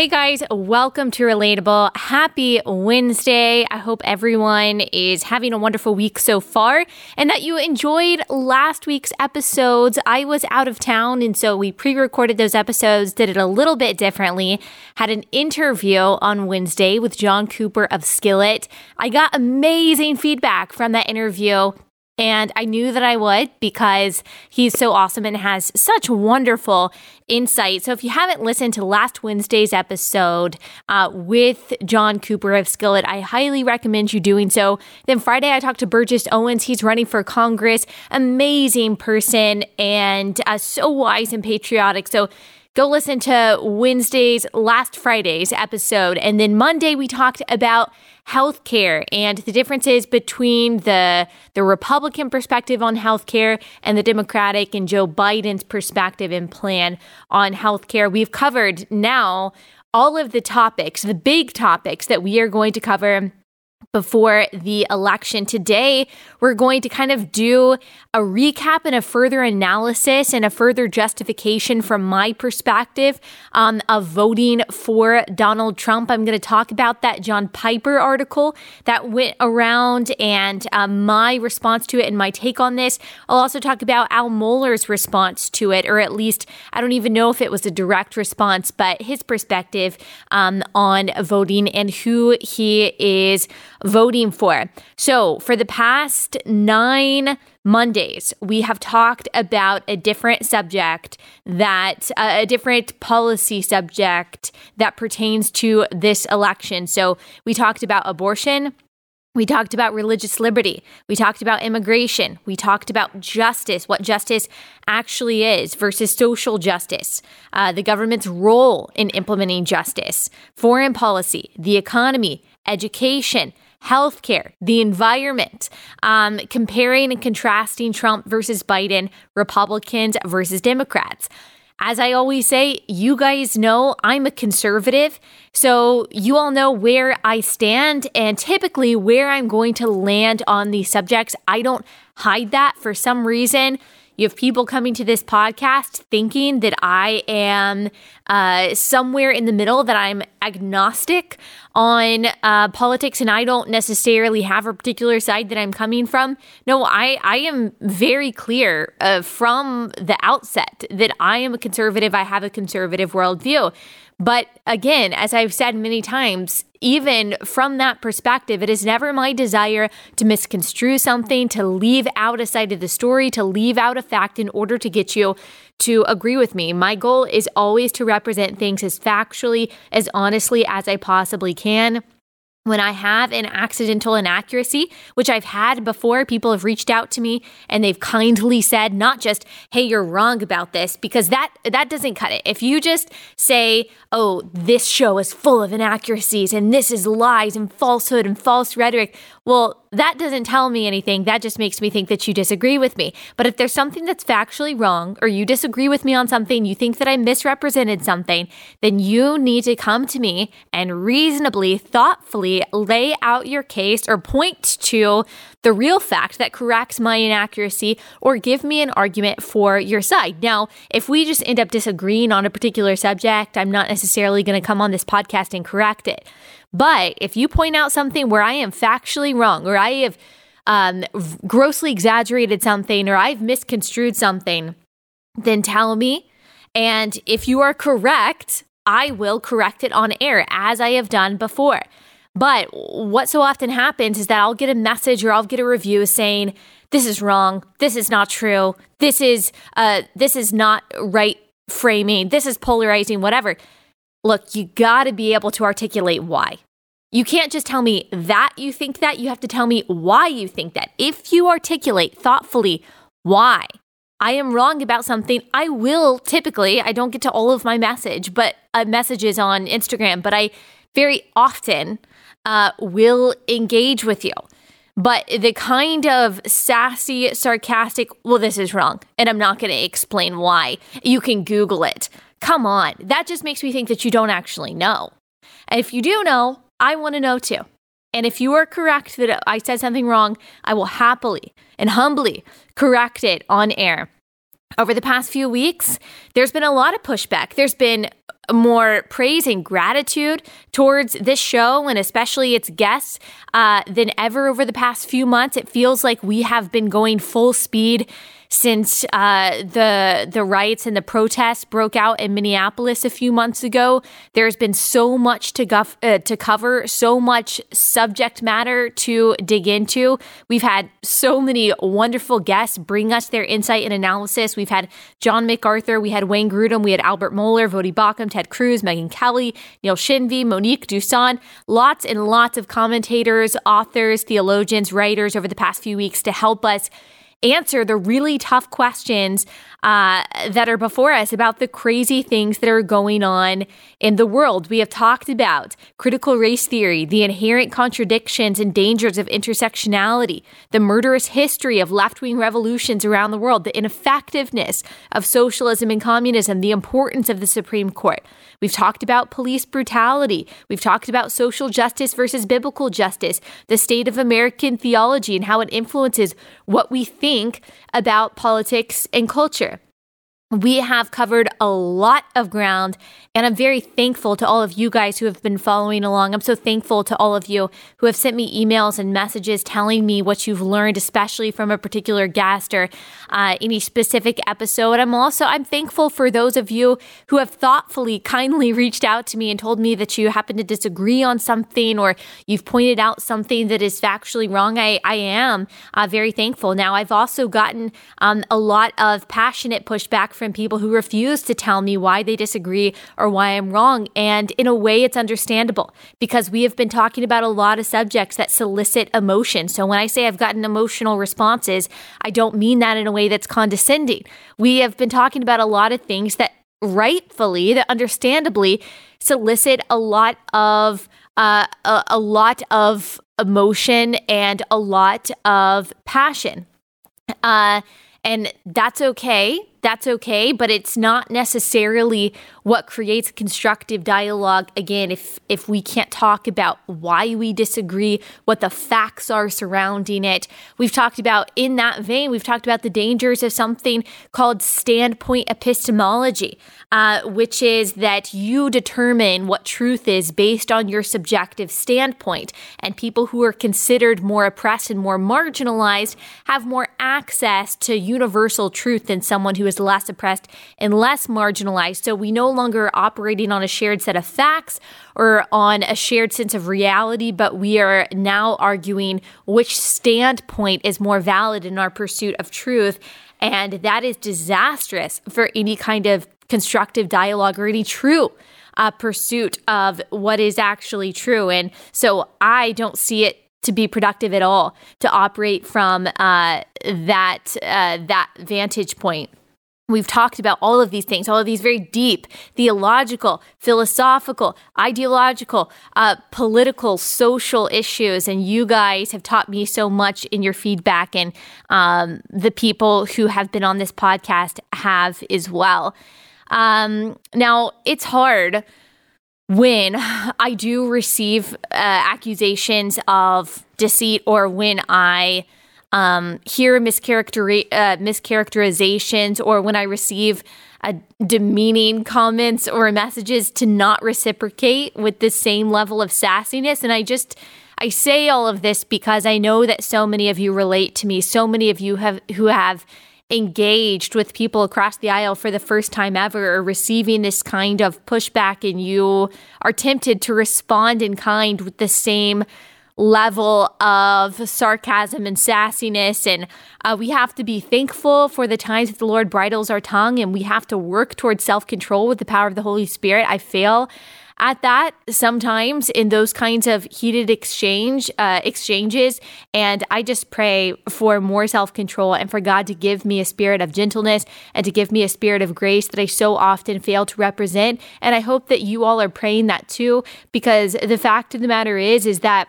Hey guys, welcome to Relatable. Happy Wednesday. I hope everyone is having a wonderful week so far and that you enjoyed last week's episodes. I was out of town and so we pre recorded those episodes, did it a little bit differently. Had an interview on Wednesday with John Cooper of Skillet. I got amazing feedback from that interview. And I knew that I would because he's so awesome and has such wonderful insight. So if you haven't listened to last Wednesday's episode uh, with John Cooper of Skillet, I highly recommend you doing so. Then Friday, I talked to Burgess Owens. He's running for Congress. Amazing person and uh, so wise and patriotic. So go listen to Wednesday's last Friday's episode. And then Monday, we talked about healthcare and the differences between the the Republican perspective on healthcare and the Democratic and Joe Biden's perspective and plan on healthcare. We've covered now all of the topics, the big topics that we are going to cover before the election. Today, we're going to kind of do a recap and a further analysis and a further justification from my perspective um, of voting for Donald Trump. I'm going to talk about that John Piper article that went around and um, my response to it and my take on this. I'll also talk about Al Mohler's response to it, or at least I don't even know if it was a direct response, but his perspective um, on voting and who he is voting for. So, for the past nine Mondays, we have talked about a different subject that, uh, a different policy subject that pertains to this election. So, we talked about abortion. We talked about religious liberty. We talked about immigration. We talked about justice, what justice actually is versus social justice, uh, the government's role in implementing justice, foreign policy, the economy, education, healthcare, the environment, um, comparing and contrasting Trump versus Biden, Republicans versus Democrats. As I always say, you guys know I'm a conservative, so you all know where I stand and typically where I'm going to land on these subjects. I don't hide that for some reason. You have people coming to this podcast thinking that I am uh, somewhere in the middle, that I'm agnostic on uh, politics and I don't necessarily have a particular side that I'm coming from. No, I, I am very clear uh, from the outset that I am a conservative. I have a conservative worldview. But again, as I've said many times, even from that perspective, it is never my desire to misconstrue something, to leave out a side of the story, to leave out a fact in order to get you to agree with me. My goal is always to represent things as factually, as honestly as I possibly can when I have an accidental inaccuracy, which I've had before, people have reached out to me and they've kindly said, not just, hey, you're wrong about this, because that that doesn't cut it. If you just say, oh, this show is full of inaccuracies and this is lies and falsehood and false rhetoric, well, that doesn't tell me anything. That just makes me think that you disagree with me. But if there's something that's factually wrong or you disagree with me on something, you think that I misrepresented something, then you need to come to me and reasonably, thoughtfully lay out your case or point to the real fact that corrects my inaccuracy or give me an argument for your side. Now, if we just end up disagreeing on a particular subject, I'm not necessarily going to come on this podcast and correct it. But if you point out something where I am factually wrong or I have um, grossly exaggerated something or I've misconstrued something, then tell me. And if you are correct, I will correct it on air as I have done before. But what so often happens is that I'll get a message or I'll get a review saying, this is wrong, this is not true, this is uh this is not right framing, this is polarizing, whatever. Look, you got to be able to articulate why. You can't just tell me that you think that, you have to tell me why you think that. If you articulate thoughtfully why I am wrong about something, I will typically, I don't get to all of my message, but uh, messages on Instagram, but I very often uh, will engage with you. But the kind of sassy, sarcastic, well, this is wrong, and I'm not going to explain why. You can Google it. Come on. That just makes me think that you don't actually know. And if you do know, I want to know too. And if you are correct that I said something wrong, I will happily and humbly correct it on air. Over the past few weeks, there's been a lot of pushback. There's been more praise and gratitude towards this show and especially its guests uh, than ever over the past few months. It feels like we have been going full speed since uh, the the riots and the protests broke out in Minneapolis a few months ago. There's been so much to uh, to cover, so much subject matter to dig into. We've had so many wonderful guests bring us their insight and analysis. We've had John MacArthur, we had Wayne Grudem, we had Albert Mohler, Voddie Baucham, Ted Cruz, Megyn Kelly, Neil Shenvi, Monique Duson, lots and lots of commentators, authors, theologians, writers over the past few weeks to help us answer the really tough questions uh, that are before us about the crazy things that are going on in the world. We have talked about critical race theory, the inherent contradictions and dangers of intersectionality, the murderous history of left wing revolutions around the world, the ineffectiveness of socialism and communism, the importance of the Supreme Court. We've talked about police brutality. We've talked about social justice versus biblical justice, the state of American theology and how it influences what we think about politics and culture. We have covered a lot of ground, and I'm very thankful to all of you guys who have been following along. I'm so thankful to all of you who have sent me emails and messages telling me what you've learned, especially from a particular guest or uh, any specific episode. I'm also I'm thankful for those of you who have thoughtfully, kindly reached out to me and told me that you happen to disagree on something or you've pointed out something that is factually wrong. I I am uh, very thankful. Now I've also gotten um, a lot of passionate pushback from people who refuse to tell me why they disagree or why I'm wrong. And in a way, it's understandable because we have been talking about a lot of subjects that solicit emotion. So when I say I've gotten emotional responses, I don't mean that in a way that's condescending. We have been talking about a lot of things that rightfully, that understandably solicit a lot of uh, a, a lot of emotion and a lot of passion. Uh, and that's okay that's okay, but it's not necessarily what creates constructive dialogue. Again, if if we can't talk about why we disagree, what the facts are surrounding it. We've talked about in that vein, we've talked about the dangers of something called standpoint epistemology, uh, which is that you determine what truth is based on your subjective standpoint. And people who are considered more oppressed and more marginalized have more access to universal truth than someone who is less oppressed and less marginalized. So we no longer are operating on a shared set of facts or on a shared sense of reality, but we are now arguing which standpoint is more valid in our pursuit of truth. And that is disastrous for any kind of constructive dialogue or any true uh, pursuit of what is actually true. And so I don't see it to be productive at all to operate from uh, that uh, that vantage point. We've talked about all of these things, all of these very deep theological, philosophical, ideological, uh, political, social issues. And you guys have taught me so much in your feedback, and um, the people who have been on this podcast have as well. Um, now, it's hard when I do receive uh, accusations of deceit or when I um, hear mischaracter- uh, mischaracterizations or when I receive uh, demeaning comments or messages to not reciprocate with the same level of sassiness. And I just, I say all of this because I know that so many of you relate to me. So many of you have who have engaged with people across the aisle for the first time ever or receiving this kind of pushback and you are tempted to respond in kind with the same level of sarcasm and sassiness. And uh, we have to be thankful for the times that the Lord bridles our tongue, and we have to work towards self control with the power of the Holy Spirit. I fail at that sometimes in those kinds of heated exchange uh, exchanges and i just pray for more self-control and for god to give me a spirit of gentleness and to give me a spirit of grace that i so often fail to represent and i hope that you all are praying that too because the fact of the matter is is that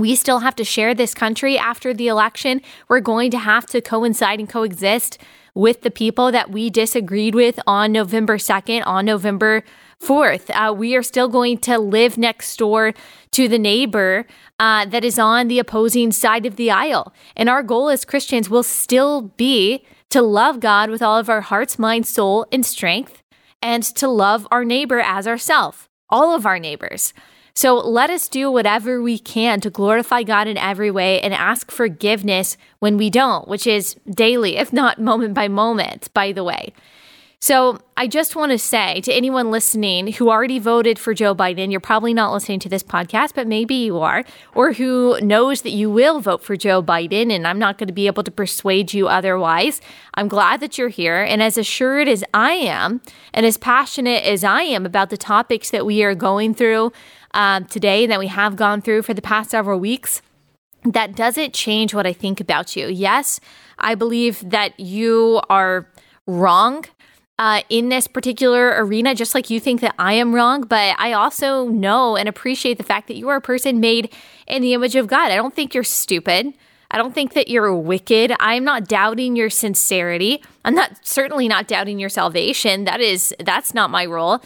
we still have to share this country after the election. We're going to have to coincide and coexist with the people that we disagreed with on November 2nd, on November 4th. Uh, we are still going to live next door to the neighbor uh, that is on the opposing side of the aisle. And our goal as Christians will still be to love God with all of our hearts, mind, soul, and strength and to love our neighbor as ourselves, all of our neighbors. So let us do whatever we can to glorify God in every way and ask forgiveness when we don't, which is daily, if not moment by moment, by the way. So I just want to say to anyone listening who already voted for Joe Biden, you're probably not listening to this podcast, but maybe you are, or who knows that you will vote for Joe Biden, and I'm not going to be able to persuade you otherwise. I'm glad that you're here. And as assured as I am, and as passionate as I am about the topics that we are going through um, today, that we have gone through for the past several weeks, that doesn't change what I think about you. Yes, I believe that you are wrong uh, in this particular arena, just like you think that I am wrong. But I also know and appreciate the fact that you are a person made in the image of God. I don't think you're stupid. I don't think that you're wicked. I'm not doubting your sincerity. I'm not certainly not doubting your salvation. That is that's not my role.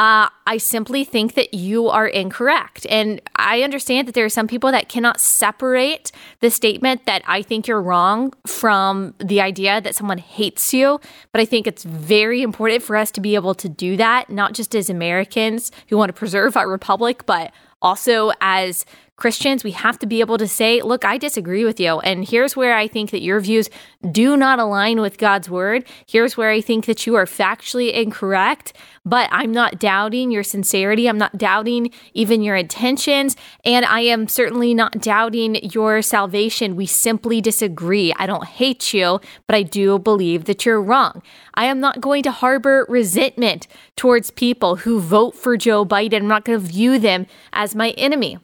Uh, I simply think that you are incorrect. And I understand that there are some people that cannot separate the statement that I think you're wrong from the idea that someone hates you. But I think it's very important for us to be able to do that, not just as Americans who want to preserve our republic, but also as Christians, we have to be able to say, look, I disagree with you. And here's where I think that your views do not align with God's word. Here's where I think that you are factually incorrect, but I'm not doubting your sincerity. I'm not doubting even your intentions. And I am certainly not doubting your salvation. We simply disagree. I don't hate you, but I do believe that you're wrong. I am not going to harbor resentment towards people who vote for Joe Biden. I'm not going to view them as my enemy.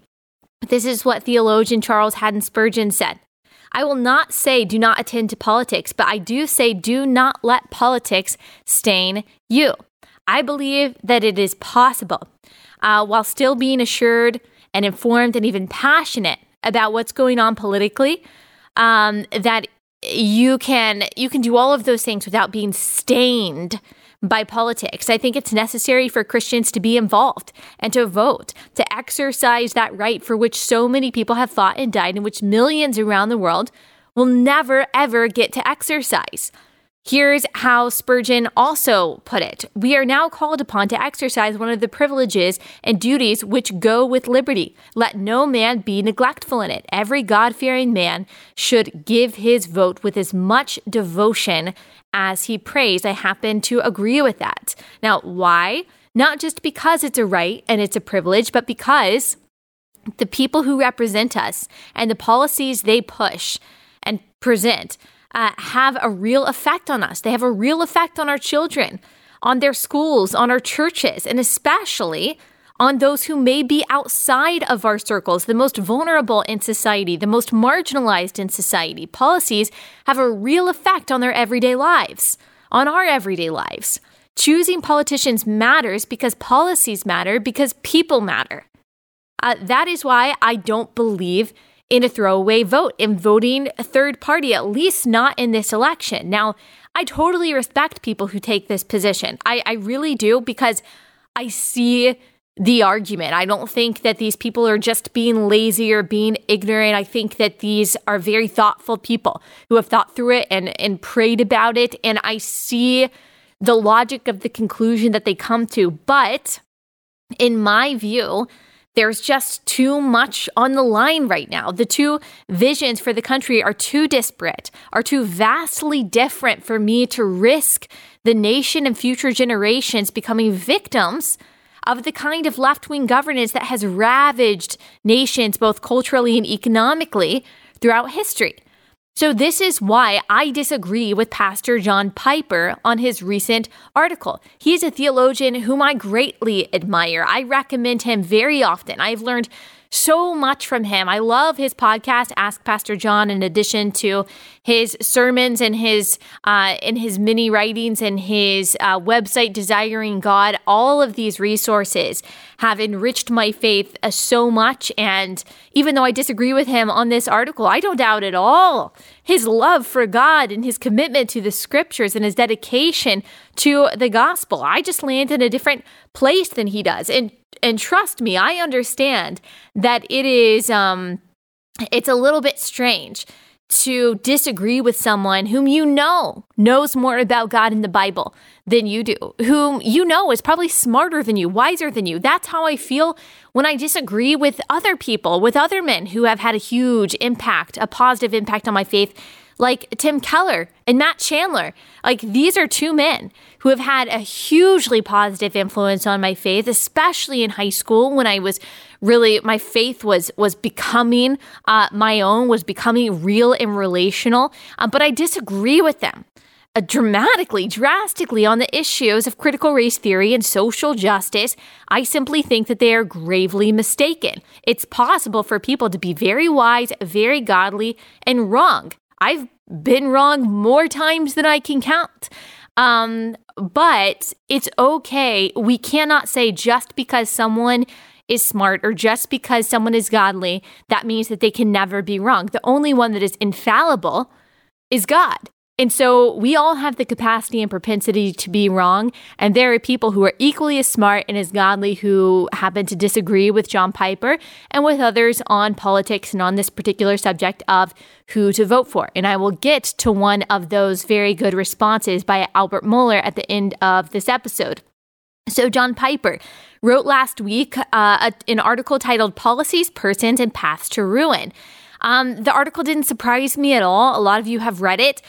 This is what theologian Charles Haddon Spurgeon said. I will not say do not attend to politics, but I do say do not let politics stain you. I believe that it is possible, uh, while still being assured and informed and even passionate about what's going on politically, um, that you can you can do all of those things without being stained by politics. I think it's necessary for Christians to be involved and to vote, to exercise that right for which so many people have fought and died, and which millions around the world will never, ever get to exercise. Here's how Spurgeon also put it We are now called upon to exercise one of the privileges and duties which go with liberty. Let no man be neglectful in it. Every God fearing man should give his vote with as much devotion as he prays. I happen to agree with that. Now, why? Not just because it's a right and it's a privilege, but because the people who represent us and the policies they push and present uh, have a real effect on us. They have a real effect on our children, on their schools, on our churches, and especially on those who may be outside of our circles, the most vulnerable in society, the most marginalized in society. Policies have a real effect on their everyday lives, on our everyday lives. Choosing politicians matters because policies matter, because people matter. Uh, that is why I don't believe in a throwaway vote, in voting a third party, at least not in this election. Now, I totally respect people who take this position. I, I really do because I see the argument. I don't think that these people are just being lazy or being ignorant. I think that these are very thoughtful people who have thought through it and, and prayed about it. And I see the logic of the conclusion that they come to. But in my view, there's just too much on the line right now. The two visions for the country are too disparate, are too vastly different for me to risk the nation and future generations becoming victims of the kind of left wing governance that has ravaged nations both culturally and economically throughout history. So, this is why I disagree with Pastor John Piper on his recent article. He is a theologian whom I greatly admire. I recommend him very often. I've learned so much from him. I love his podcast, Ask Pastor John, in addition to his sermons and his uh, in his mini writings and his uh, website, Desiring God. All of these resources have enriched my faith uh, so much. And even though I disagree with him on this article, I don't doubt at all his love for God and his commitment to the scriptures and his dedication to the gospel. I just land in a different place than he does. And and trust me, I understand that it is um it's a little bit strange to disagree with someone whom you know knows more about God in the Bible than you do, whom you know is probably smarter than you, wiser than you. That's how I feel when I disagree with other people, with other men who have had a huge impact, a positive impact on my faith, like Tim Keller and Matt Chandler. Like these are two men who have had a hugely positive influence on my faith, especially in high school when I was really my faith was was becoming uh, my own, was becoming real and relational. Uh, but I disagree with them. Uh, dramatically, drastically on the issues of critical race theory and social justice, I simply think that they are gravely mistaken. It's possible for people to be very wise, very godly, and wrong. I've been wrong more times than I can count. Um, but it's okay. We cannot say just because someone is smart or just because someone is godly, that means that they can never be wrong. The only one that is infallible is God. And so we all have the capacity and propensity to be wrong. And there are people who are equally as smart and as godly who happen to disagree with John Piper and with others on politics and on this particular subject of who to vote for. And I will get to one of those very good responses by Albert Mohler at the end of this episode. So, John Piper wrote last week uh, an article titled Policies, Persons, and Paths to Ruin. Um, the article didn't surprise me at all. A lot of you have read it.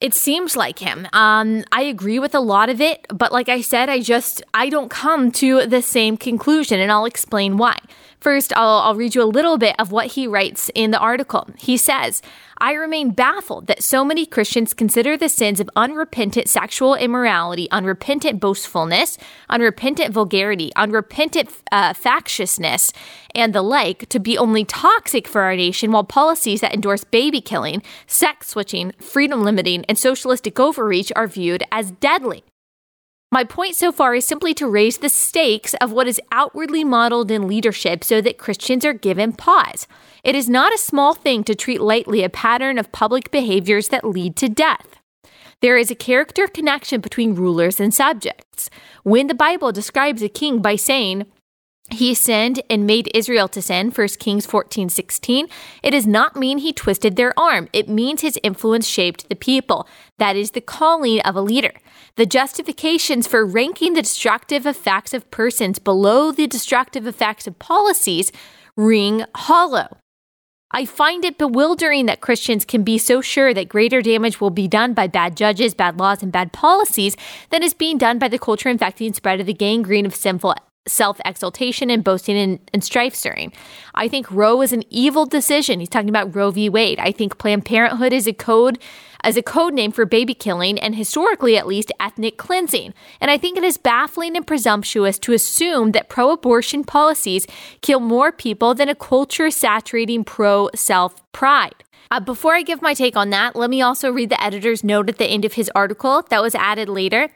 It seems like him. Um, I agree with a lot of it, but like I said, I just I don't come to the same conclusion, and I'll explain why. First, I'll, I'll read you a little bit of what he writes in the article. He says, I remain baffled that so many Christians consider the sins of unrepentant sexual immorality, unrepentant boastfulness, unrepentant vulgarity, unrepentant uh, factiousness, and the like to be only toxic for our nation, while policies that endorse baby killing, sex switching, freedom limiting, and socialistic overreach are viewed as deadly. My point so far is simply to raise the stakes of what is outwardly modeled in leadership so that Christians are given pause. It is not a small thing to treat lightly a pattern of public behaviors that lead to death. There is a character connection between rulers and subjects. When the Bible describes a king by saying, he sinned and made Israel to sin, 1 Kings 14 16. It does not mean he twisted their arm. It means his influence shaped the people. That is the calling of a leader. The justifications for ranking the destructive effects of persons below the destructive effects of policies ring hollow. I find it bewildering that Christians can be so sure that greater damage will be done by bad judges, bad laws, and bad policies than is being done by the culture infecting spread of the gangrene of sinful self exaltation and boasting and, and strife stirring. I think Roe is an evil decision. He's talking about Roe v. Wade. I think Planned Parenthood is a code as a code name for baby killing and historically at least ethnic cleansing. And I think it is baffling and presumptuous to assume that pro-abortion policies kill more people than a culture saturating pro-self pride. Uh, before I give my take on that, let me also read the editor's note at the end of his article that was added later.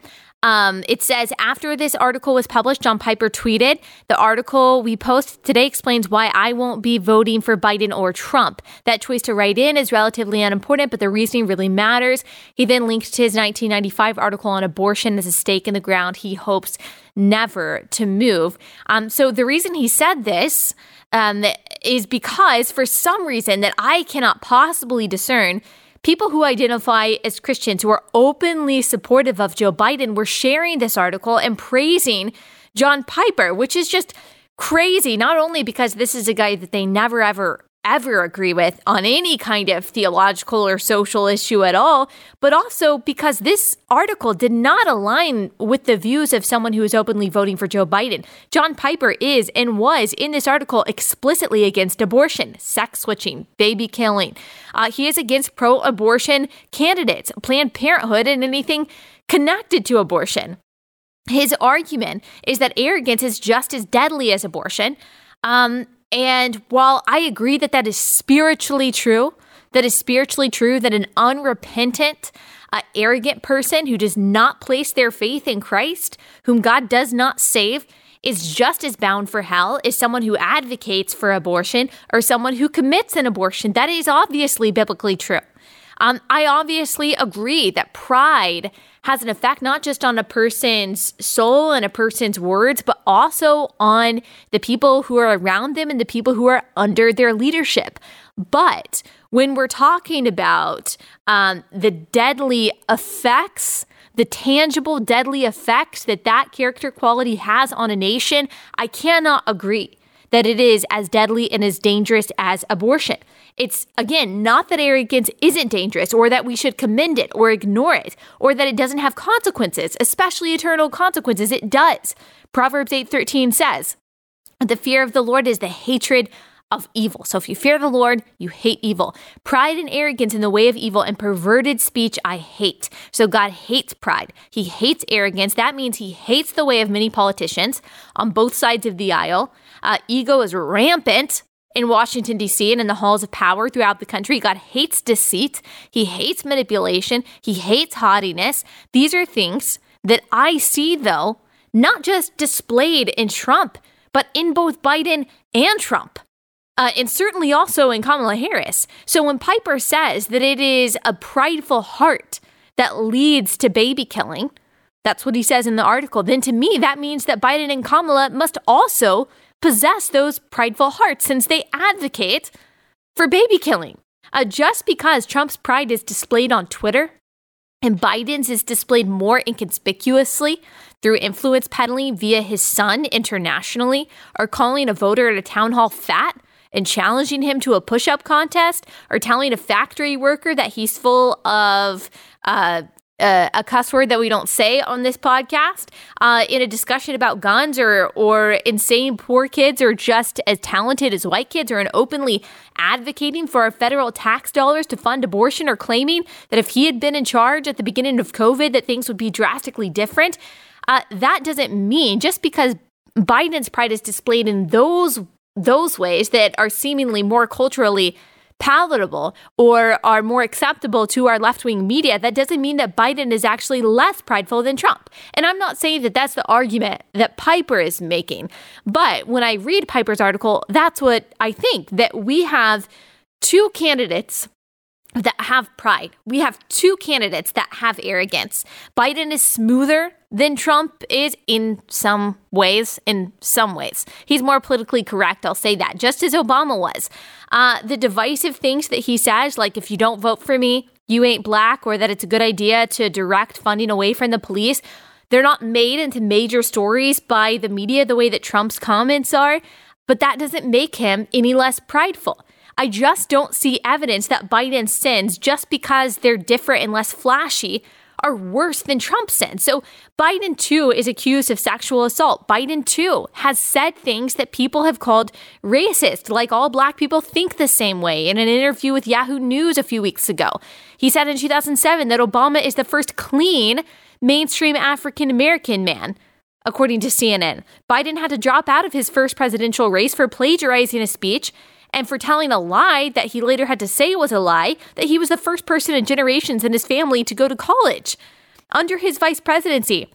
Um, it says after this article was published, John Piper tweeted, The article we post today explains why I won't be voting for Biden or Trump. That choice to write in is relatively unimportant, but the reasoning really matters. He then linked to his 1995 article on abortion as a stake in the ground he hopes never to move. Um, so the reason he said this um, is because for some reason that I cannot possibly discern, people who identify as Christians who are openly supportive of Joe Biden were sharing this article and praising John Piper, which is just crazy, not only because this is a guy that they never ever ever agree with on any kind of theological or social issue at all, but also because this article did not align with the views of someone who is openly voting for Joe Biden. John Piper is and was in this article explicitly against abortion, sex switching, baby killing. Uh, he is against pro abortion candidates, Planned Parenthood, and anything connected to abortion. His argument is that arrogance is just as deadly as abortion. Um, and while I agree that that is spiritually true, that is spiritually true that an unrepentant, uh, arrogant person who does not place their faith in Christ, whom God does not save, is just as bound for hell as someone who advocates for abortion or someone who commits an abortion. That is obviously biblically true. Um, I obviously agree that pride has an effect not just on a person's soul and a person's words, but also on the people who are around them and the people who are under their leadership. But when we're talking about um, the deadly effects, the tangible deadly effects that that character quality has on a nation, I cannot agree that it is as deadly and as dangerous as abortion. It's again not that arrogance isn't dangerous or that we should commend it or ignore it or that it doesn't have consequences, especially eternal consequences. It does. Proverbs 8:13 says, "The fear of the Lord is the hatred of evil. So if you fear the Lord, you hate evil. Pride and arrogance in the way of evil and perverted speech I hate. So God hates pride. He hates arrogance. That means he hates the way of many politicians on both sides of the aisle. Uh, ego is rampant in Washington, D.C., and in the halls of power throughout the country. God hates deceit. He hates manipulation. He hates haughtiness. These are things that I see, though, not just displayed in Trump, but in both Biden and Trump. Uh, and certainly also in Kamala Harris. So when Piper says that it is a prideful heart that leads to baby killing, that's what he says in the article, then to me, that means that Biden and Kamala must also possess those prideful hearts since they advocate for baby killing. Uh, just because Trump's pride is displayed on Twitter and Biden's is displayed more inconspicuously through influence peddling via his son internationally, or calling a voter at a town hall fat and challenging him to a push up contest, or telling a factory worker that he's full of uh, uh, a cuss word that we don't say on this podcast uh, in a discussion about guns or or insane poor kids or just as talented as white kids or in openly advocating for our federal tax dollars to fund abortion or claiming that if he had been in charge at the beginning of COVID that things would be drastically different. Uh, that doesn't mean just because Biden's pride is displayed in those those ways that are seemingly more culturally palatable or are more acceptable to our left wing media, that doesn't mean that Biden is actually less prideful than Trump. And I'm not saying that that's the argument that Piper is making. But when I read Piper's article, that's what I think that we have two candidates that have pride. We have two candidates that have arrogance. Biden is smoother than Trump is in some ways. In some ways, he's more politically correct. I'll say that, just as Obama was. Uh, the divisive things that he says, like if you don't vote for me, you ain't black, or that it's a good idea to direct funding away from the police. They're not made into major stories by the media the way that Trump's comments are, but that doesn't make him any less prideful. I just don't see evidence that Biden's sins, just because they're different and less flashy, are worse than Trump's sins. So Biden too is accused of sexual assault. Biden too has said things that people have called racist, like all black people think the same way. In an interview with Yahoo News a few weeks ago, he said in 2007 that Obama is the first clean mainstream African American man. According to CNN, Biden had to drop out of his first presidential race for plagiarizing a speech and for telling a lie that he later had to say was a lie, that he was the first person in generations in his family to go to college. Under his vice presidency,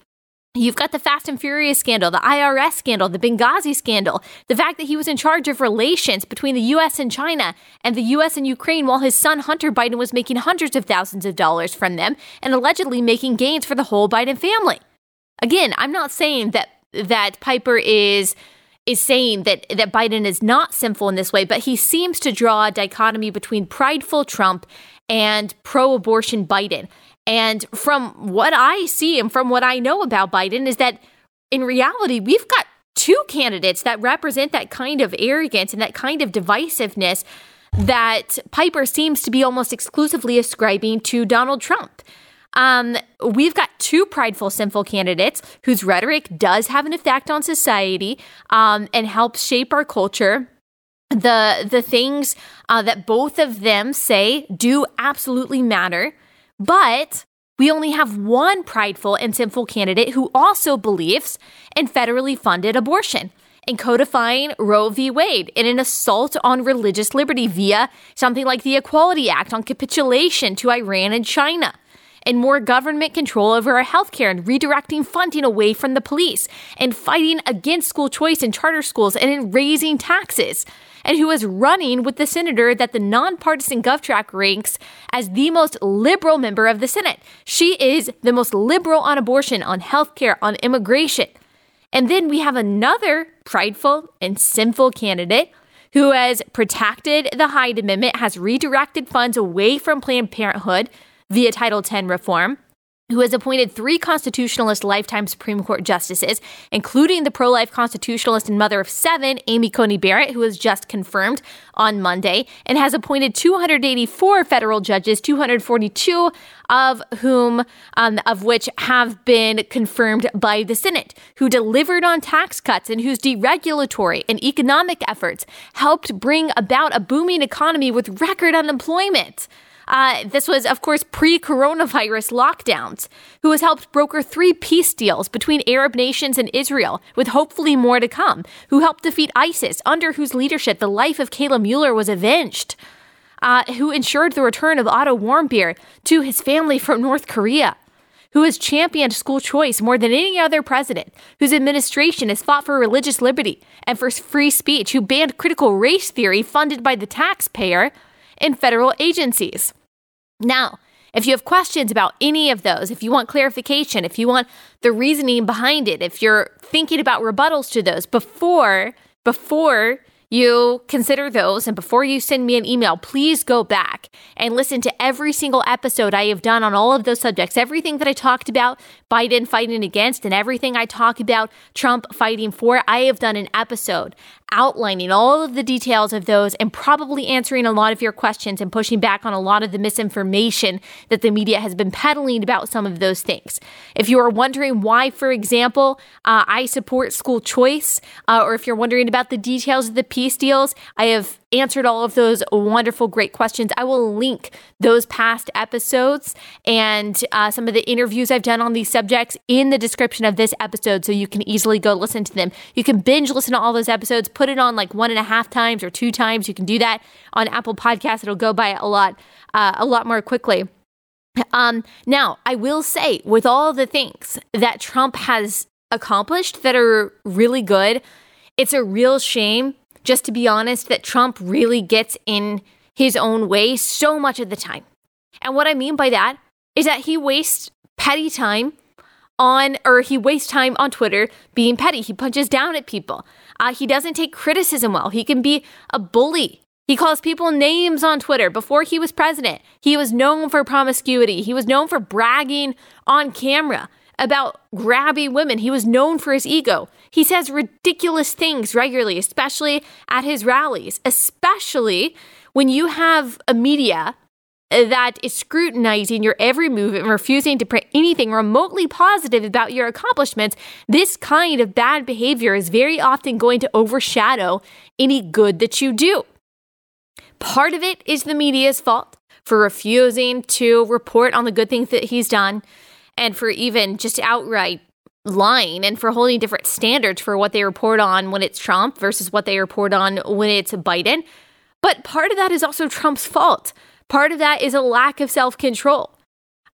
You've got the Fast and Furious scandal, the IRS scandal, the Benghazi scandal, the fact that he was in charge of relations between the US and China and the US and Ukraine while his son Hunter Biden was making hundreds of thousands of dollars from them and allegedly making gains for the whole Biden family. Again, I'm not saying that that Piper is is saying that that Biden is not sinful in this way, but he seems to draw a dichotomy between prideful Trump and pro-abortion Biden. And from what I see and from what I know about Biden is that in reality, we've got two candidates that represent that kind of arrogance and that kind of divisiveness that Piper seems to be almost exclusively ascribing to Donald Trump. Um, we've got two prideful, sinful candidates whose rhetoric does have an effect on society um, and helps shape our culture. The the things uh, that both of them say do absolutely matter, but we only have one prideful and sinful candidate who also believes in federally funded abortion and codifying Roe v. Wade in an assault on religious liberty via something like the Equality Act on capitulation to Iran and China and more government control over our healthcare and redirecting funding away from the police and fighting against school choice in charter schools and in raising taxes. And who is running with the senator that the nonpartisan GovTrack ranks as the most liberal member of the Senate. She is the most liberal on abortion, on healthcare, on immigration. And then we have another prideful and sinful candidate who has protected the Hyde Amendment, has redirected funds away from Planned Parenthood via Title X reform who has appointed three constitutionalist lifetime Supreme Court justices, including the pro life constitutionalist and mother of seven, Amy Coney Barrett, who was just confirmed on Monday, and has appointed 284 federal judges, 242 of whom, um, of which have been confirmed by the Senate, who delivered on tax cuts and whose deregulatory and economic efforts helped bring about a booming economy with record unemployment. Uh, this was, of course, pre coronavirus lockdowns, who has helped broker three peace deals between Arab nations and Israel, with hopefully more to come, who helped defeat ISIS, under whose leadership the life of Kayla Mueller was avenged. Uh, who ensured the return of Otto Warmbier to his family from North Korea, who has championed school choice more than any other president, whose administration has fought for religious liberty and for free speech, who banned critical race theory funded by the taxpayer in federal agencies. Now, if you have questions about any of those, if you want clarification, if you want the reasoning behind it, if you're thinking about rebuttals to those before before you consider those and before you send me an email, please go back and listen to every single episode I have done on all of those subjects. Everything that I talked about Biden fighting against and everything I talk about Trump fighting for, I have done an episode outlining all of the details of those and probably answering a lot of your questions and pushing back on a lot of the misinformation that the media has been peddling about some of those things. If you are wondering why, for example, uh, I support school choice, uh, or if you're wondering about the details of the peace deals, I have answered all of those wonderful, great questions. I will link those past episodes and uh, some of the interviews I've done on these subjects in the description of this episode so you can easily go listen to them. You can binge listen to all those episodes, put it on like one and a half times or two times. You can do that on Apple Podcasts. It'll go by a lot, uh, a lot more quickly. Um, now, I will say, with all the things that Trump has accomplished that are really good, it's a real shame just to be honest, that Trump really gets in his own way so much of the time. And what I mean by that is that he wastes petty time on, or he wastes time on Twitter being petty. He punches down at people. Uh, he doesn't take criticism well. He can be a bully. He calls people names on Twitter. Before he was president, he was known for promiscuity. He was known for bragging on camera about grabby women. He was known for his ego. He says ridiculous things regularly, especially at his rallies, especially when you have a media that is scrutinizing your every move and refusing to print anything remotely positive about your accomplishments, this kind of bad behavior is very often going to overshadow any good that you do. Part of it is the media's fault for refusing to report on the good things that he's done and for even just outright lying and for holding different standards for what they report on when it's Trump versus what they report on when it's Biden. But part of that is also Trump's fault. Part of that is a lack of self control.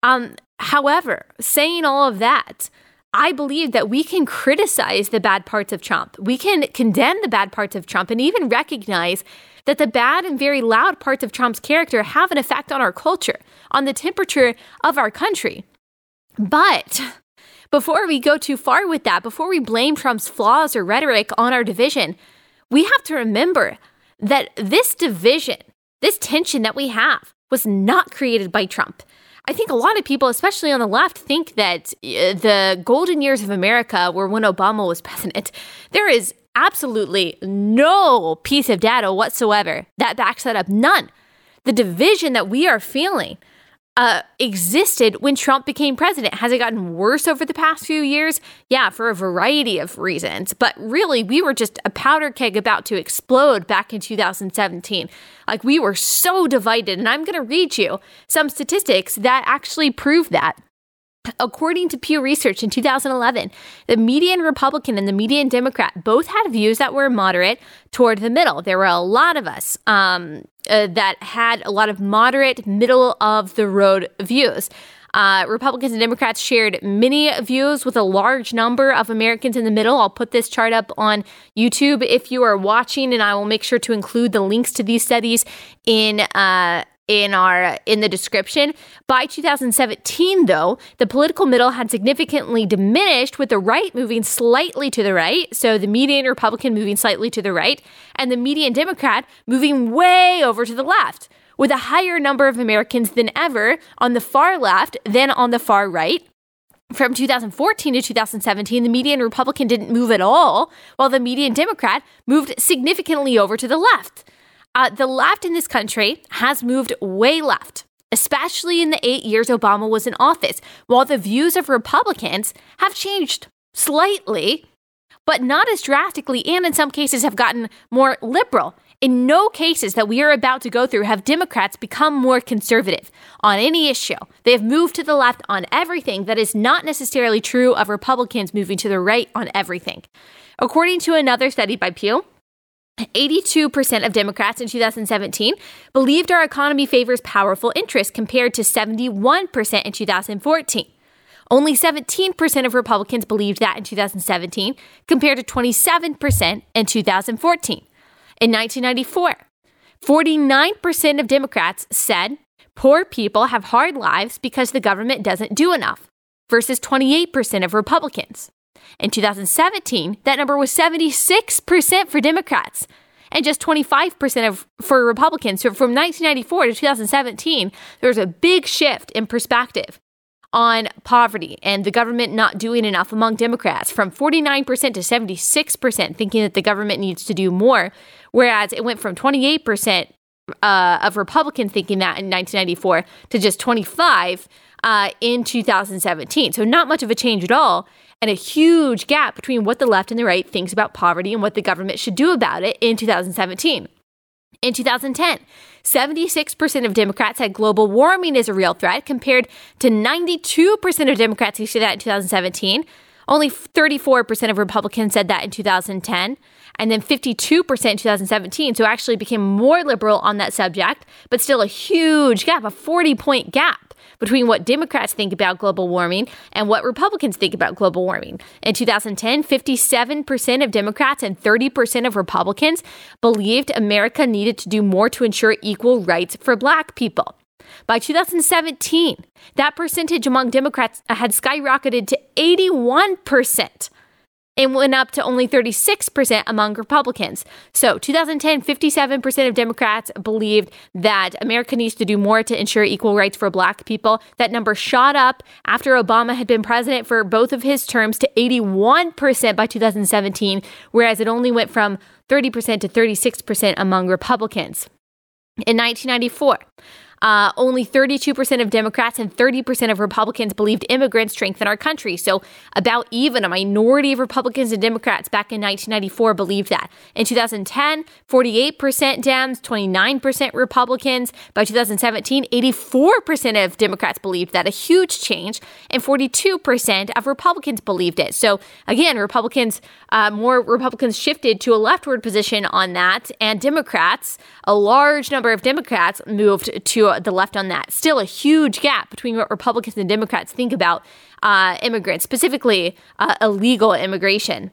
Um, however, saying all of that, I believe that we can criticize the bad parts of Trump. We can condemn the bad parts of Trump and even recognize that the bad and very loud parts of Trump's character have an effect on our culture, on the temperature of our country. But before we go too far with that, before we blame Trump's flaws or rhetoric on our division, we have to remember that this division, this tension that we have, was not created by Trump. I think a lot of people, especially on the left, think that uh, the golden years of America were when Obama was president. There is absolutely no piece of data whatsoever that backs that up. None. The division that we are feeling uh, existed when Trump became president. Has it gotten worse over the past few years? Yeah, for a variety of reasons. But really, we were just a powder keg about to explode back in 2017. Like, we were so divided. And I'm going to read you some statistics that actually prove that. According to Pew Research in 2011, the median Republican and the median Democrat both had views that were moderate toward the middle. There were a lot of us um, uh, that had a lot of moderate, middle of the road views. Uh, Republicans and Democrats shared many views with a large number of Americans in the middle. I'll put this chart up on YouTube if you are watching, and I will make sure to include the links to these studies in uh, in our uh, in the description. By 2017 though, the political middle had significantly diminished with the right moving slightly to the right, so the median Republican moving slightly to the right and the median Democrat moving way over to the left, with a higher number of Americans than ever on the far left than on the far right. From 2014 to 2017, the median Republican didn't move at all, while the median Democrat moved significantly over to the left. Uh, the left in this country has moved way left, especially in the eight years Obama was in office, while the views of Republicans have changed slightly, but not as drastically, and in some cases have gotten more liberal. In no cases that we are about to go through have Democrats become more conservative on any issue. They have moved to the left on everything that is not necessarily true of Republicans moving to the right on everything. According to another study by Pew, 82% of Democrats in 2017 believed our economy favors powerful interests compared to 71% in 2014. Only 17% of Republicans believed that in 2017 compared to 27% in 2014. In 1994, 49% of Democrats said poor people have hard lives because the government doesn't do enough, versus 28% of Republicans. In 2017, that number was 76% for Democrats and just 25% of for Republicans. So from 1994 to 2017, there was a big shift in perspective on poverty and the government not doing enough among Democrats from 49% to 76%, thinking that the government needs to do more, whereas it went from 28% uh, of Republicans thinking that in 1994 to just 25 uh, in 2017. So not much of a change at all and a huge gap between what the left and the right thinks about poverty and what the government should do about it in 2017. In 2010, 76% of Democrats said global warming is a real threat, compared to 92% of Democrats who said that in 2017. Only 34% of Republicans said that in 2010, and then 52% in 2017. So actually became more liberal on that subject, but still a huge gap, a 40 point gap between what Democrats think about global warming and what Republicans think about global warming. In 2010, 57% of Democrats and 30% of Republicans believed America needed to do more to ensure equal rights for black people. By 2017, that percentage among Democrats had skyrocketed to 81% and went up to only 36% among Republicans. So, 2010, 57% of Democrats believed that America needs to do more to ensure equal rights for black people. That number shot up after Obama had been president for both of his terms to 81% by 2017, whereas it only went from 30% to 36% among Republicans. In 1994, uh, only 32% of Democrats and 30% of Republicans believed immigrants strengthen our country. So, about even a minority of Republicans and Democrats back in 1994 believed that. In 2010, 48% Dems, 29% Republicans. By 2017, 84% of Democrats believed that, a huge change, and 42% of Republicans believed it. So, again, Republicans, uh, more Republicans shifted to a leftward position on that, and Democrats, a large number of Democrats moved to the left on that. Still a huge gap between what Republicans and Democrats think about uh, immigrants, specifically uh, illegal immigration.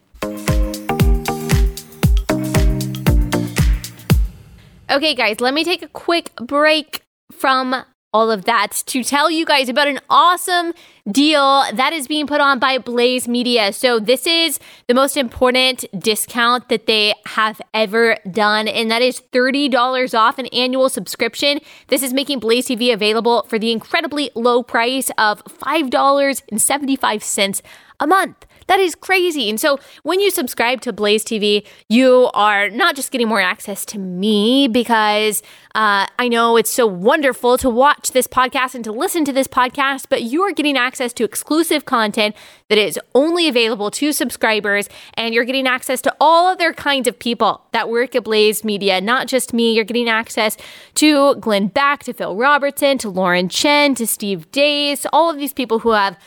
Okay, guys, let me take a quick break from all of that to tell you guys about an awesome deal that is being put on by Blaze Media. So, this is the most important discount that they have ever done, and that is $30 off an annual subscription. This is making Blaze TV available for the incredibly low price of $5.75 a month. That is crazy. And so when you subscribe to Blaze TV, you are not just getting more access to me because uh, I know it's so wonderful to watch this podcast and to listen to this podcast, but you are getting access to exclusive content that is only available to subscribers. And you're getting access to all other kinds of people that work at Blaze Media, not just me. You're getting access to Glenn Beck, to Phil Robertson, to Lauren Chen, to Steve Deace, all of these people who have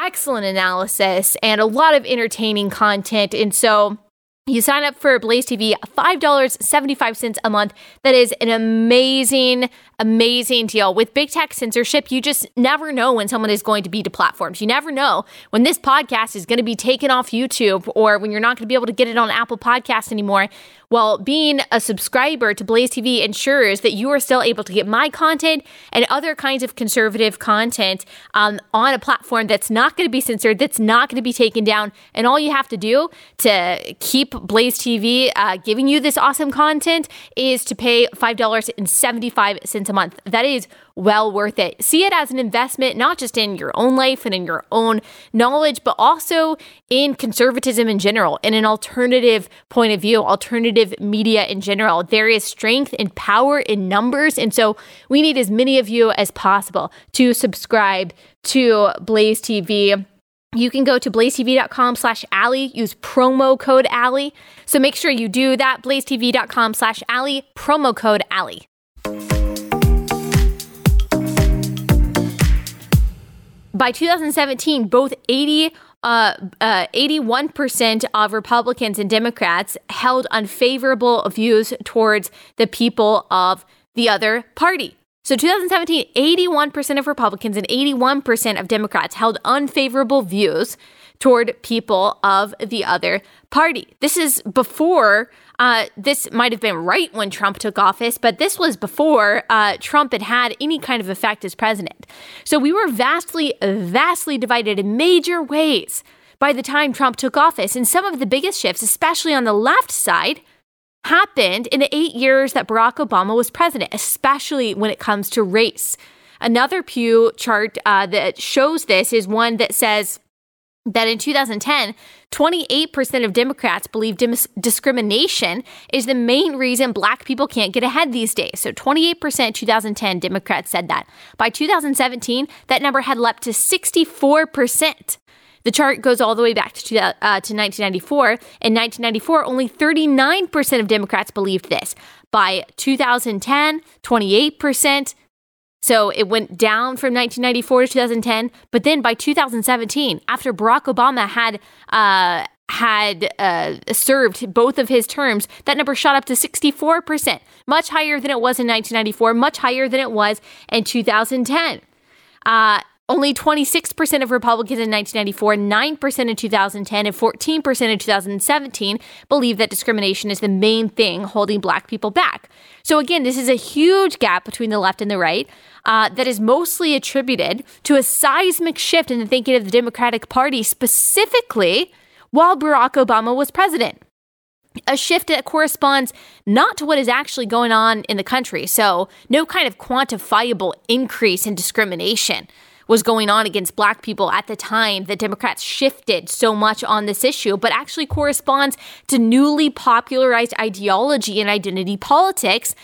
excellent analysis and a lot of entertaining content. And so you sign up for Blaze TV, $5.75 a month. That is an amazing, amazing deal. With big tech censorship, you just never know when someone is going to be deplatformed. You never know when this podcast is going to be taken off YouTube or when you're not going to be able to get it on Apple Podcast anymore. Well, being a subscriber to Blaze TV ensures that you are still able to get my content and other kinds of conservative content um, on a platform that's not going to be censored, that's not going to be taken down. And all you have to do to keep Blaze TV uh, giving you this awesome content is to pay $5.75 a month. That is well worth it. See it as an investment, not just in your own life and in your own knowledge, but also in conservatism in general, in an alternative point of view, alternative media in general. There is strength and power in numbers. And so we need as many of you as possible to subscribe to Blaze TV. You can go to blazetv.com slash Allie, use promo code Allie. So make sure you do that, blazetv.com slash Allie, promo code Allie. By 2017, both 80 uh, uh, 81% of Republicans and Democrats held unfavorable views towards the people of the other party. So 2017, 81% of Republicans and 81% of Democrats held unfavorable views toward people of the other party. This is before, uh, this might have been right when Trump took office, but this was before uh, Trump had had any kind of effect as president. So we were vastly, vastly divided in major ways by the time Trump took office. And some of the biggest shifts, especially on the left side, happened in the eight years that Barack Obama was president, especially when it comes to race. Another Pew chart uh, that shows this is one that says that in 2010, 28% of Democrats believe dis- discrimination is the main reason black people can't get ahead these days. So 28% 2010 Democrats said that. By 2017, that number had leapt to 64%. The chart goes all the way back to, uh, to 1994. In 1994, only 39% of Democrats believed this. By 2010, 28%. So it went down from 1994 to 2010, but then by 2017, after Barack Obama had uh, had uh, served both of his terms, that number shot up to 64%, much higher than it was in 1994, much higher than it was in 2010. Uh, only 26% of Republicans in 1994, 9% in 2010, and 14% in 2017 believe that discrimination is the main thing holding black people back. So, again, this is a huge gap between the left and the right uh, that is mostly attributed to a seismic shift in the thinking of the Democratic Party, specifically while Barack Obama was president a shift that corresponds not to what is actually going on in the country. So, no kind of quantifiable increase in discrimination was going on against black people at the time that Democrats shifted so much on this issue, but actually corresponds to newly popularized ideology and identity politics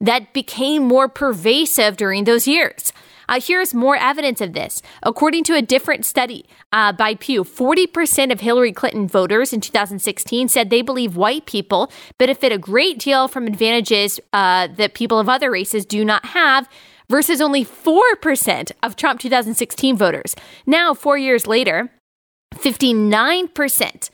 that became more pervasive during those years. Uh, here's more evidence of this. According to a different study uh, by Pew, 40% of Hillary Clinton voters in 2016 said they believe white people benefit a great deal from advantages uh, that people of other races do not have versus only 4% of Trump 2016 voters. Now, four years later, 59%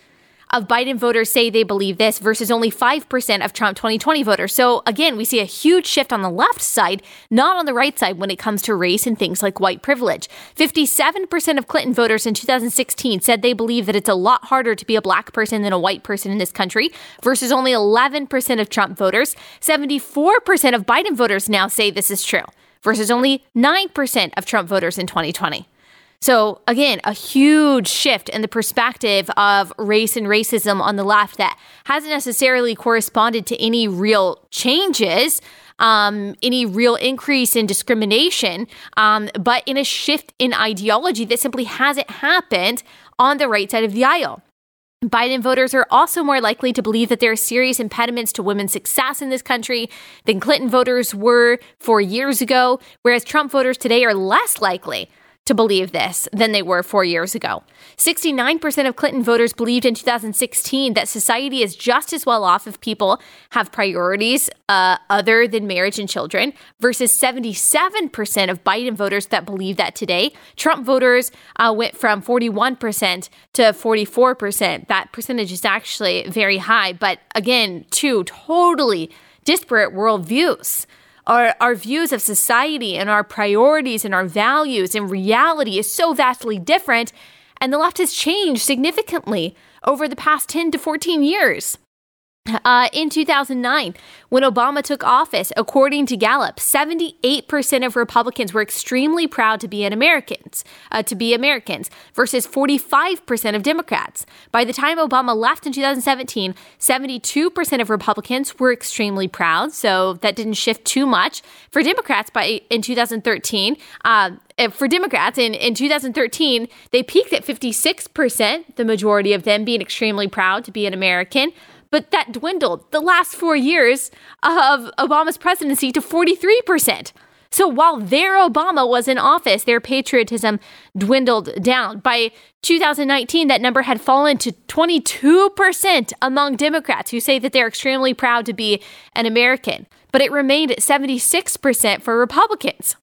of Biden voters say they believe this versus only 5% of Trump 2020 voters. So again, we see a huge shift on the left side, not on the right side when it comes to race and things like white privilege. 57% of Clinton voters in 2016 said they believe that it's a lot harder to be a black person than a white person in this country versus only 11% of Trump voters. 74% of Biden voters now say this is true versus only 9% of Trump voters in 2020. So, again, a huge shift in the perspective of race and racism on the left that hasn't necessarily corresponded to any real changes, um, any real increase in discrimination, um, but in a shift in ideology that simply hasn't happened on the right side of the aisle. Biden voters are also more likely to believe that there are serious impediments to women's success in this country than Clinton voters were four years ago, whereas Trump voters today are less likely to believe this than they were four years ago. 69% of Clinton voters believed in 2016 that society is just as well off if people have priorities uh, other than marriage and children, versus 77% of Biden voters that believe that today. Trump voters uh, went from 41% to 44%. That percentage is actually very high, but again, two totally disparate worldviews our, our views of society and our priorities and our values and reality is so vastly different. And the left has changed significantly over the past 10 to 14 years. Uh, in 2009, when Obama took office, according to Gallup, 78% of Republicans were extremely proud to be an Americans, uh, to be Americans, versus 45% of Democrats. By the time Obama left in 2017, 72% of Republicans were extremely proud, so that didn't shift too much. For Democrats, by in 2013, uh, for Democrats in, in 2013, they peaked at 56%, the majority of them being extremely proud to be an American but that dwindled the last four years of Obama's presidency to 43%. So while their Obama was in office, their patriotism dwindled down. By 2019, that number had fallen to 22% among Democrats who say that they're extremely proud to be an American, but it remained at 76% for Republicans.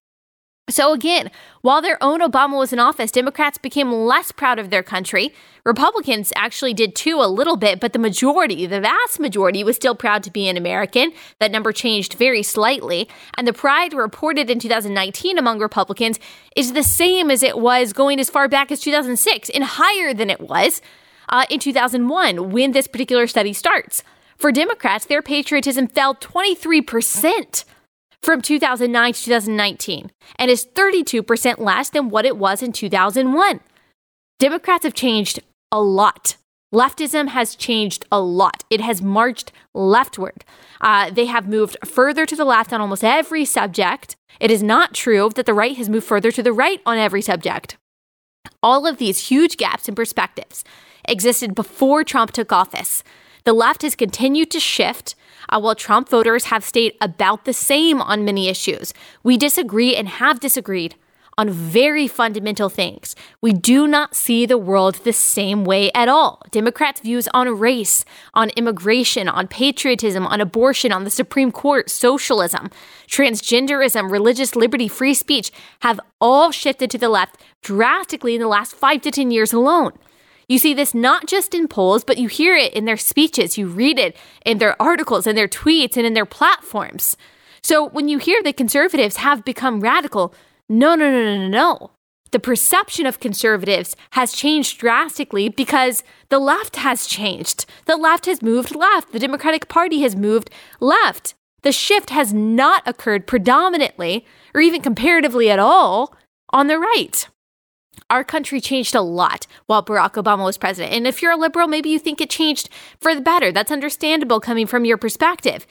So, again, while their own Obama was in office, Democrats became less proud of their country. Republicans actually did too, a little bit, but the majority, the vast majority, was still proud to be an American. That number changed very slightly. And the pride reported in 2019 among Republicans is the same as it was going as far back as 2006 and higher than it was uh, in 2001 when this particular study starts. For Democrats, their patriotism fell 23% from 2009 to 2019 and is 32% less than what it was in 2001. Democrats have changed a lot. Leftism has changed a lot. It has marched leftward. Uh, they have moved further to the left on almost every subject. It is not true that the right has moved further to the right on every subject. All of these huge gaps in perspectives existed before Trump took office. The left has continued to shift uh, while Trump voters have stayed about the same on many issues. We disagree and have disagreed on very fundamental things. We do not see the world the same way at all. Democrats' views on race, on immigration, on patriotism, on abortion, on the Supreme Court, socialism, transgenderism, religious liberty, free speech have all shifted to the left drastically in the last five to 10 years alone. You see this not just in polls, but you hear it in their speeches, you read it in their articles, in their tweets, and in their platforms. So when you hear that conservatives have become radical, no, no, no, no, no, no. The perception of conservatives has changed drastically because the left has changed. The left has moved left. The Democratic Party has moved left. The shift has not occurred predominantly or even comparatively at all on the right our country changed a lot while Barack Obama was president. And if you're a liberal, maybe you think it changed for the better. That's understandable coming from your perspective.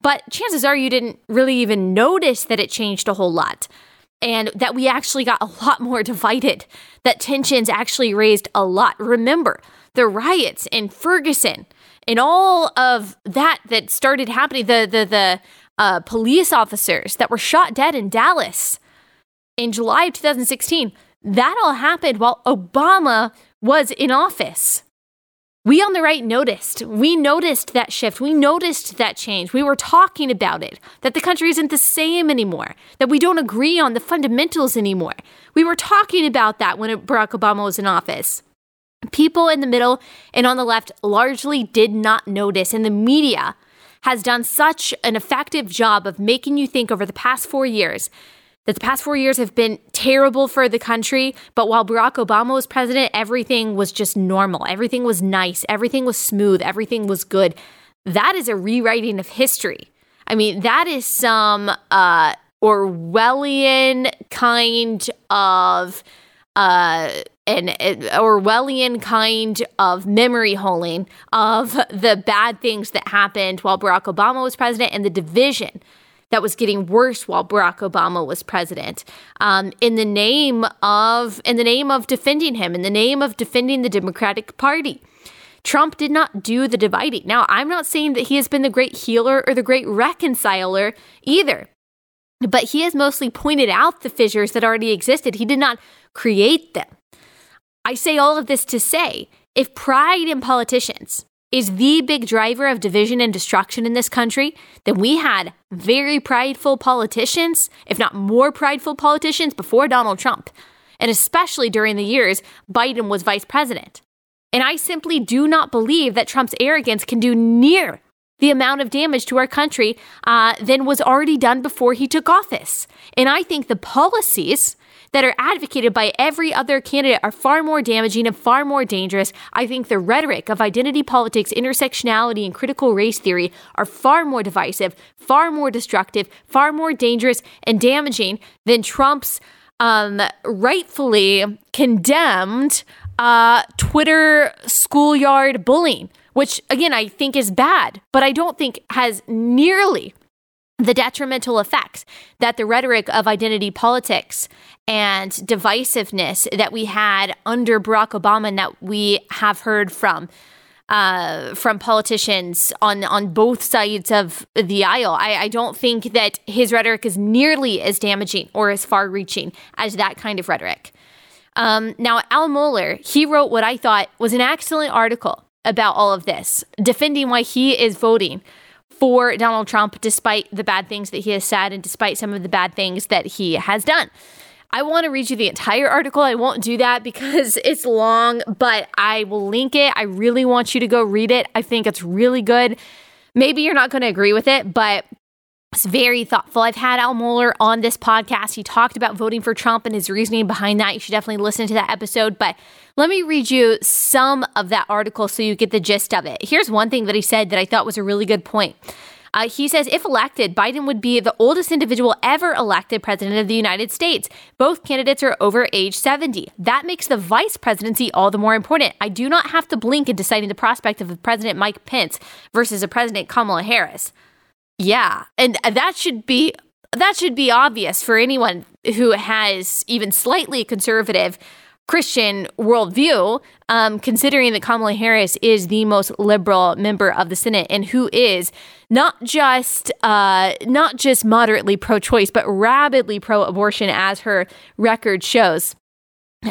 But chances are you didn't really even notice that it changed a whole lot and that we actually got a lot more divided, that tensions actually raised a lot. Remember the riots in Ferguson and all of that that started happening, the, the, the uh, police officers that were shot dead in Dallas in July of 2016 that all happened while Obama was in office. We on the right noticed. We noticed that shift. We noticed that change. We were talking about it, that the country isn't the same anymore, that we don't agree on the fundamentals anymore. We were talking about that when Barack Obama was in office. People in the middle and on the left largely did not notice, and the media has done such an effective job of making you think over the past four years that the past four years have been terrible for the country. But while Barack Obama was president, everything was just normal. Everything was nice. Everything was smooth. Everything was good. That is a rewriting of history. I mean, that is some uh, Orwellian kind of uh, an Orwellian kind of memory holding of the bad things that happened while Barack Obama was president and the division that was getting worse while Barack Obama was president. Um, in the name of in the name of defending him, in the name of defending the Democratic Party. Trump did not do the dividing. Now, I'm not saying that he has been the great healer or the great reconciler either, but he has mostly pointed out the fissures that already existed. He did not create them. I say all of this to say if pride in politicians is the big driver of division and destruction in this country, then we had very prideful politicians, if not more prideful politicians, before Donald Trump, and especially during the years Biden was vice president. And I simply do not believe that Trump's arrogance can do near the amount of damage to our country uh, than was already done before he took office. And I think the policies that are advocated by every other candidate are far more damaging and far more dangerous. I think the rhetoric of identity politics, intersectionality, and critical race theory are far more divisive, far more destructive, far more dangerous and damaging than Trump's um, rightfully condemned uh, Twitter schoolyard bullying, which again I think is bad, but I don't think has nearly the detrimental effects that the rhetoric of identity politics and divisiveness that we had under Barack Obama and that we have heard from uh, from politicians on on both sides of the aisle. I, I don't think that his rhetoric is nearly as damaging or as far reaching as that kind of rhetoric. Um, now, Al Mohler, he wrote what I thought was an excellent article about all of this, defending why he is voting for Donald Trump despite the bad things that he has said and despite some of the bad things that he has done. I want to read you the entire article. I won't do that because it's long, but I will link it. I really want you to go read it. I think it's really good. Maybe you're not going to agree with it, but it's very thoughtful. I've had Al Mohler on this podcast. He talked about voting for Trump and his reasoning behind that. You should definitely listen to that episode. But let me read you some of that article so you get the gist of it. Here's one thing that he said that I thought was a really good point. Uh, he says if elected, Biden would be the oldest individual ever elected president of the United States. Both candidates are over age 70. That makes the vice presidency all the more important. I do not have to blink in deciding the prospect of a President Mike Pence versus a President Kamala Harris. Yeah, and that should be that should be obvious for anyone who has even slightly conservative Christian worldview, um, considering that Kamala Harris is the most liberal member of the Senate and who is not just uh, not just moderately pro-choice, but rabidly pro-abortion, as her record shows.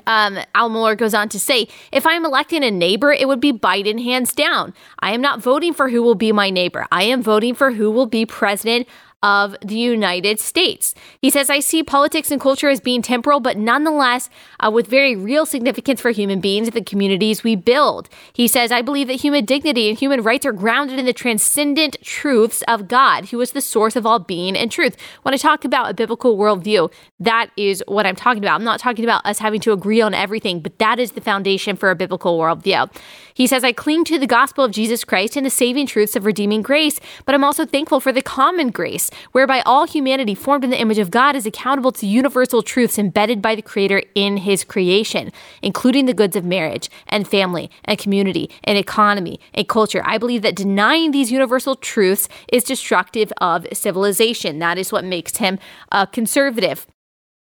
Um, Al Mohler goes on to say, if I'm electing a neighbor, it would be Biden hands down. I am not voting for who will be my neighbor. I am voting for who will be president of the United States. He says, I see politics and culture as being temporal, but nonetheless uh, with very real significance for human beings and the communities we build. He says, I believe that human dignity and human rights are grounded in the transcendent truths of God, who is the source of all being and truth. When I talk about a biblical worldview, that is what I'm talking about. I'm not talking about us having to agree on everything, but that is the foundation for a biblical worldview. He says, I cling to the gospel of Jesus Christ and the saving truths of redeeming grace, but I'm also thankful for the common grace, whereby all humanity formed in the image of God is accountable to universal truths embedded by the Creator in His creation, including the goods of marriage and family and community and economy and culture. I believe that denying these universal truths is destructive of civilization. That is what makes him a conservative.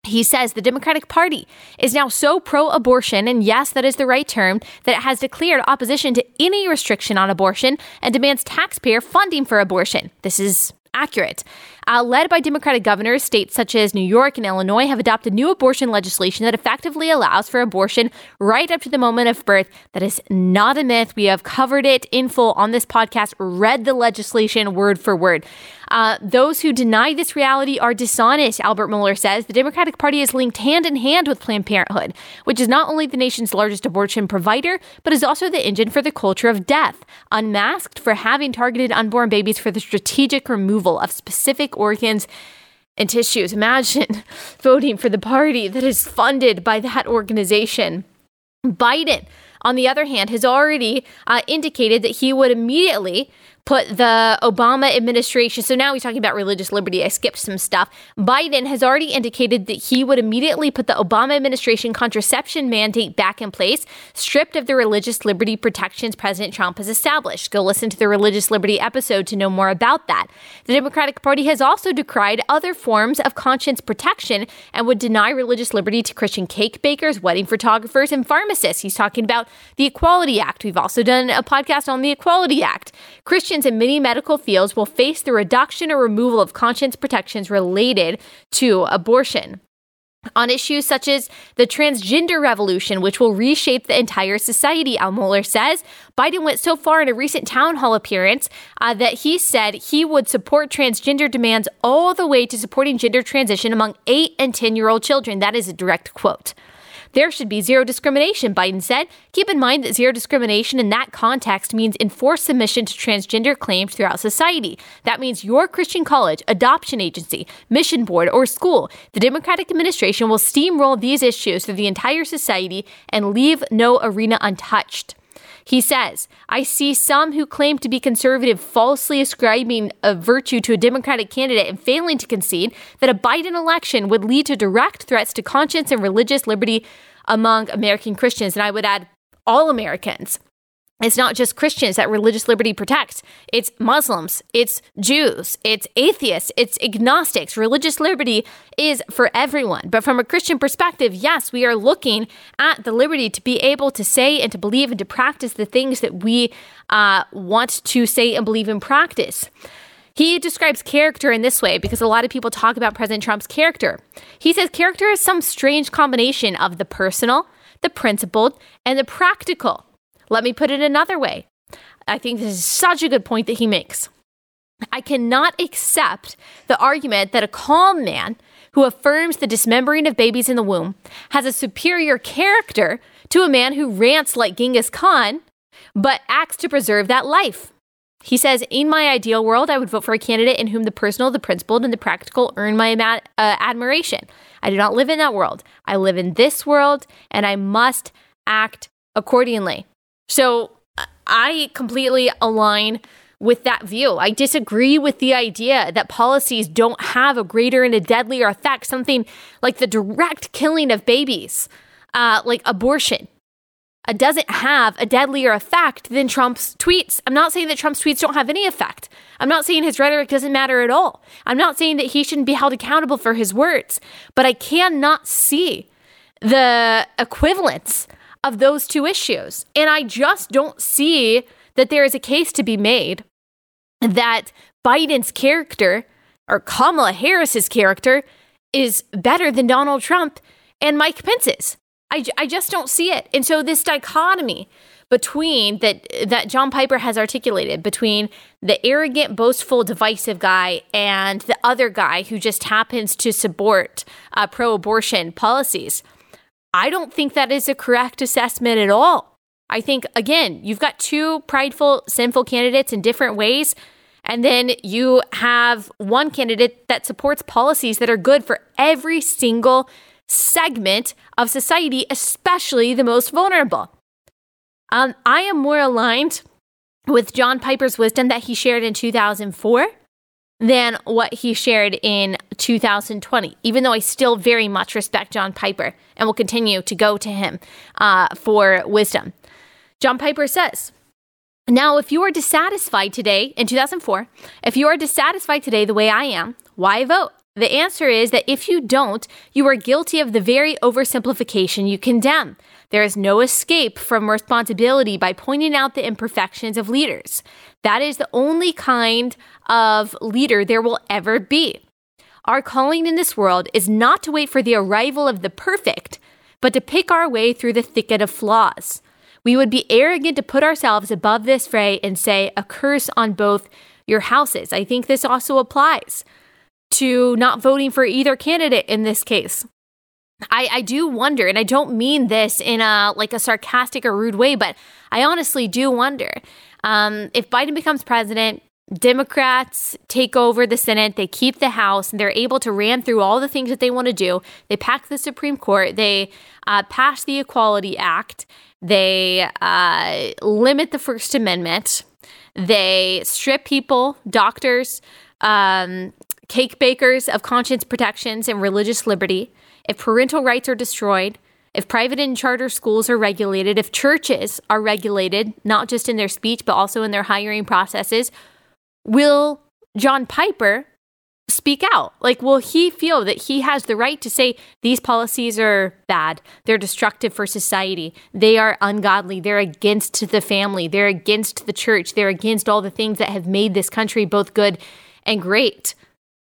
He says the Democratic Party is now so pro abortion, and yes, that is the right term, that it has declared opposition to any restriction on abortion and demands taxpayer funding for abortion. This is accurate. Uh, led by Democratic governors, states such as New York and Illinois have adopted new abortion legislation that effectively allows for abortion right up to the moment of birth. That is not a myth. We have covered it in full on this podcast, read the legislation word for word. Uh, those who deny this reality are dishonest, Albert Mohler says. The Democratic Party is linked hand in hand with Planned Parenthood, which is not only the nation's largest abortion provider, but is also the engine for the culture of death, unmasked for having targeted unborn babies for the strategic removal of specific organs and tissues. Imagine voting for the party that is funded by that organization. Biden, on the other hand, has already uh, indicated that he would immediately put the Obama administration. So now we're talking about religious liberty. I skipped some stuff. Biden has already indicated that he would immediately put the Obama administration contraception mandate back in place, stripped of the religious liberty protections President Trump has established. Go listen to the religious liberty episode to know more about that. The Democratic Party has also decried other forms of conscience protection and would deny religious liberty to Christian cake bakers, wedding photographers, and pharmacists. He's talking about the Equality Act. We've also done a podcast on the Equality Act. Christian in many medical fields will face the reduction or removal of conscience protections related to abortion on issues such as the transgender revolution, which will reshape the entire society, Al Mohler says. Biden went so far in a recent town hall appearance uh, that he said he would support transgender demands all the way to supporting gender transition among 8 and 10 year old children. That is a direct quote. There should be zero discrimination, Biden said. Keep in mind that zero discrimination in that context means enforced submission to transgender claims throughout society. That means your Christian college, adoption agency, mission board, or school. The Democratic administration will steamroll these issues through the entire society and leave no arena untouched. He says, I see some who claim to be conservative falsely ascribing a virtue to a Democratic candidate and failing to concede that a Biden election would lead to direct threats to conscience and religious liberty among American Christians. And I would add, all Americans. It's not just Christians that religious liberty protects. It's Muslims, it's Jews, it's atheists, it's agnostics. Religious liberty is for everyone. But from a Christian perspective, yes, we are looking at the liberty to be able to say and to believe and to practice the things that we uh, want to say and believe and practice. He describes character in this way because a lot of people talk about President Trump's character. He says character is some strange combination of the personal, the principled, and the practical. Let me put it another way. I think this is such a good point that he makes. I cannot accept the argument that a calm man who affirms the dismembering of babies in the womb has a superior character to a man who rants like Genghis Khan but acts to preserve that life. He says, In my ideal world, I would vote for a candidate in whom the personal, the principled, and the practical earn my uh, admiration. I do not live in that world. I live in this world, and I must act accordingly. So I completely align with that view. I disagree with the idea that policies don't have a greater and a deadlier effect, something like the direct killing of babies, uh, like abortion. It uh, doesn't have a deadlier effect than Trump's tweets. I'm not saying that Trump's tweets don't have any effect. I'm not saying his rhetoric doesn't matter at all. I'm not saying that he shouldn't be held accountable for his words, but I cannot see the equivalence of those two issues. And I just don't see that there is a case to be made that Biden's character or Kamala Harris's character is better than Donald Trump and Mike Pence's. I, I just don't see it. And so this dichotomy between that that John Piper has articulated between the arrogant, boastful, divisive guy and the other guy who just happens to support uh, pro-abortion policies I don't think that is a correct assessment at all. I think, again, you've got two prideful, sinful candidates in different ways. And then you have one candidate that supports policies that are good for every single segment of society, especially the most vulnerable. Um, I am more aligned with John Piper's wisdom that he shared in 2004 than what he shared in 2020, even though I still very much respect John Piper and will continue to go to him uh, for wisdom. John Piper says, now, if you are dissatisfied today in 2004, if you are dissatisfied today the way I am, why vote? The answer is that if you don't, you are guilty of the very oversimplification you condemn. There is no escape from responsibility by pointing out the imperfections of leaders. That is the only kind of leader there will ever be. Our calling in this world is not to wait for the arrival of the perfect, but to pick our way through the thicket of flaws. We would be arrogant to put ourselves above this fray and say, a curse on both your houses. I think this also applies to not voting for either candidate in this case. I, I do wonder, and I don't mean this in a like a sarcastic or rude way, but I honestly do wonder um, if Biden becomes president. Democrats take over the Senate, they keep the House, and they're able to ram through all the things that they want to do. They pack the Supreme Court, they uh, pass the Equality Act, they uh, limit the First Amendment, they strip people, doctors, um, cake bakers of conscience protections and religious liberty if parental rights are destroyed, if private and charter schools are regulated, if churches are regulated, not just in their speech, but also in their hiring processes, will John Piper speak out? Like, will he feel that he has the right to say these policies are bad? They're destructive for society. They are ungodly. They're against the family. They're against the church. They're against all the things that have made this country both good and great.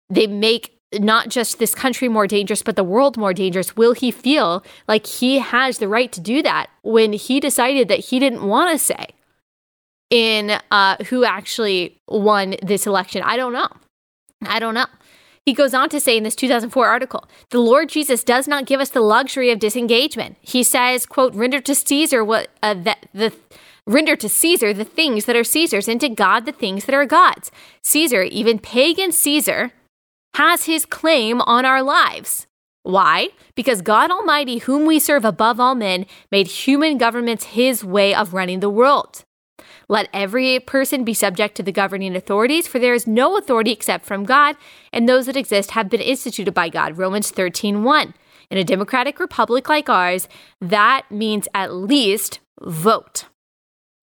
They make not just this country more dangerous, but the world more dangerous? Will he feel like he has the right to do that when he decided that he didn't want to say in uh, who actually won this election? I don't know. I don't know. He goes on to say in this 2004 article, the Lord Jesus does not give us the luxury of disengagement. He says, quote, render to Caesar what uh, the, the render to Caesar the things that are Caesar's and to God the things that are God's. Caesar, even pagan Caesar, has his claim on our lives. Why? Because God Almighty, whom we serve above all men, made human governments his way of running the world. Let every person be subject to the governing authorities, for there is no authority except from God, and those that exist have been instituted by God. Romans 13 1. In a democratic republic like ours, that means at least vote.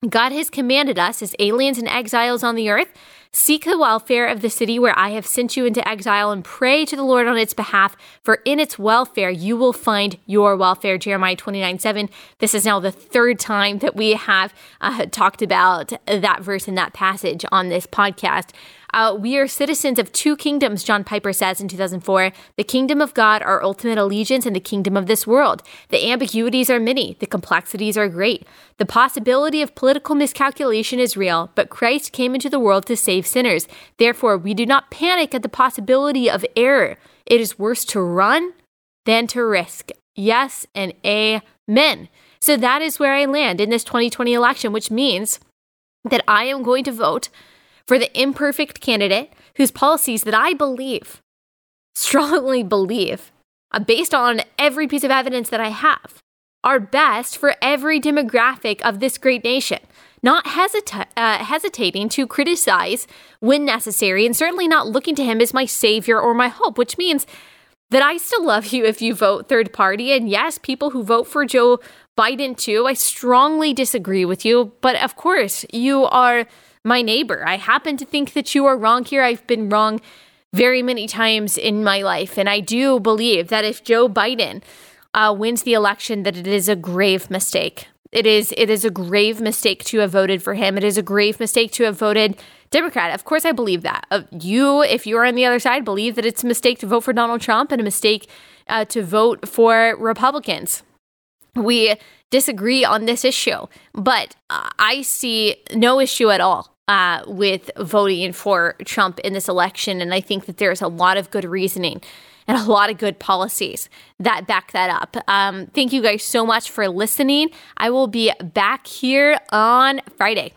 God has commanded us as aliens and exiles on the earth Seek the welfare of the city where I have sent you into exile and pray to the Lord on its behalf, for in its welfare you will find your welfare. Jeremiah 29 7. This is now the third time that we have uh, talked about that verse in that passage on this podcast. Uh, we are citizens of two kingdoms, John Piper says in 2004 the kingdom of God, our ultimate allegiance, and the kingdom of this world. The ambiguities are many, the complexities are great. The possibility of political miscalculation is real, but Christ came into the world to save sinners. Therefore, we do not panic at the possibility of error. It is worse to run than to risk. Yes and amen. So that is where I land in this 2020 election, which means that I am going to vote for the imperfect candidate whose policies that I believe, strongly believe, uh, based on every piece of evidence that I have, are best for every demographic of this great nation. Not hesita- uh, hesitating to criticize when necessary, and certainly not looking to him as my savior or my hope, which means that I still love you if you vote third party. And yes, people who vote for Joe Biden too, I strongly disagree with you. But of course, you are my neighbor. I happen to think that you are wrong here. I've been wrong very many times in my life. And I do believe that if Joe Biden uh, wins the election, that it is a grave mistake. It is it is a grave mistake to have voted for him. It is a grave mistake to have voted Democrat. Of course, I believe that. Uh, you, if you are on the other side, believe that it's a mistake to vote for Donald Trump and a mistake uh, to vote for Republicans. We disagree on this issue, but uh, I see no issue at all uh, with voting for Trump in this election. And I think that there's a lot of good reasoning and a lot of good policies that back that up. Um, thank you guys so much for listening. I will be back here on Friday.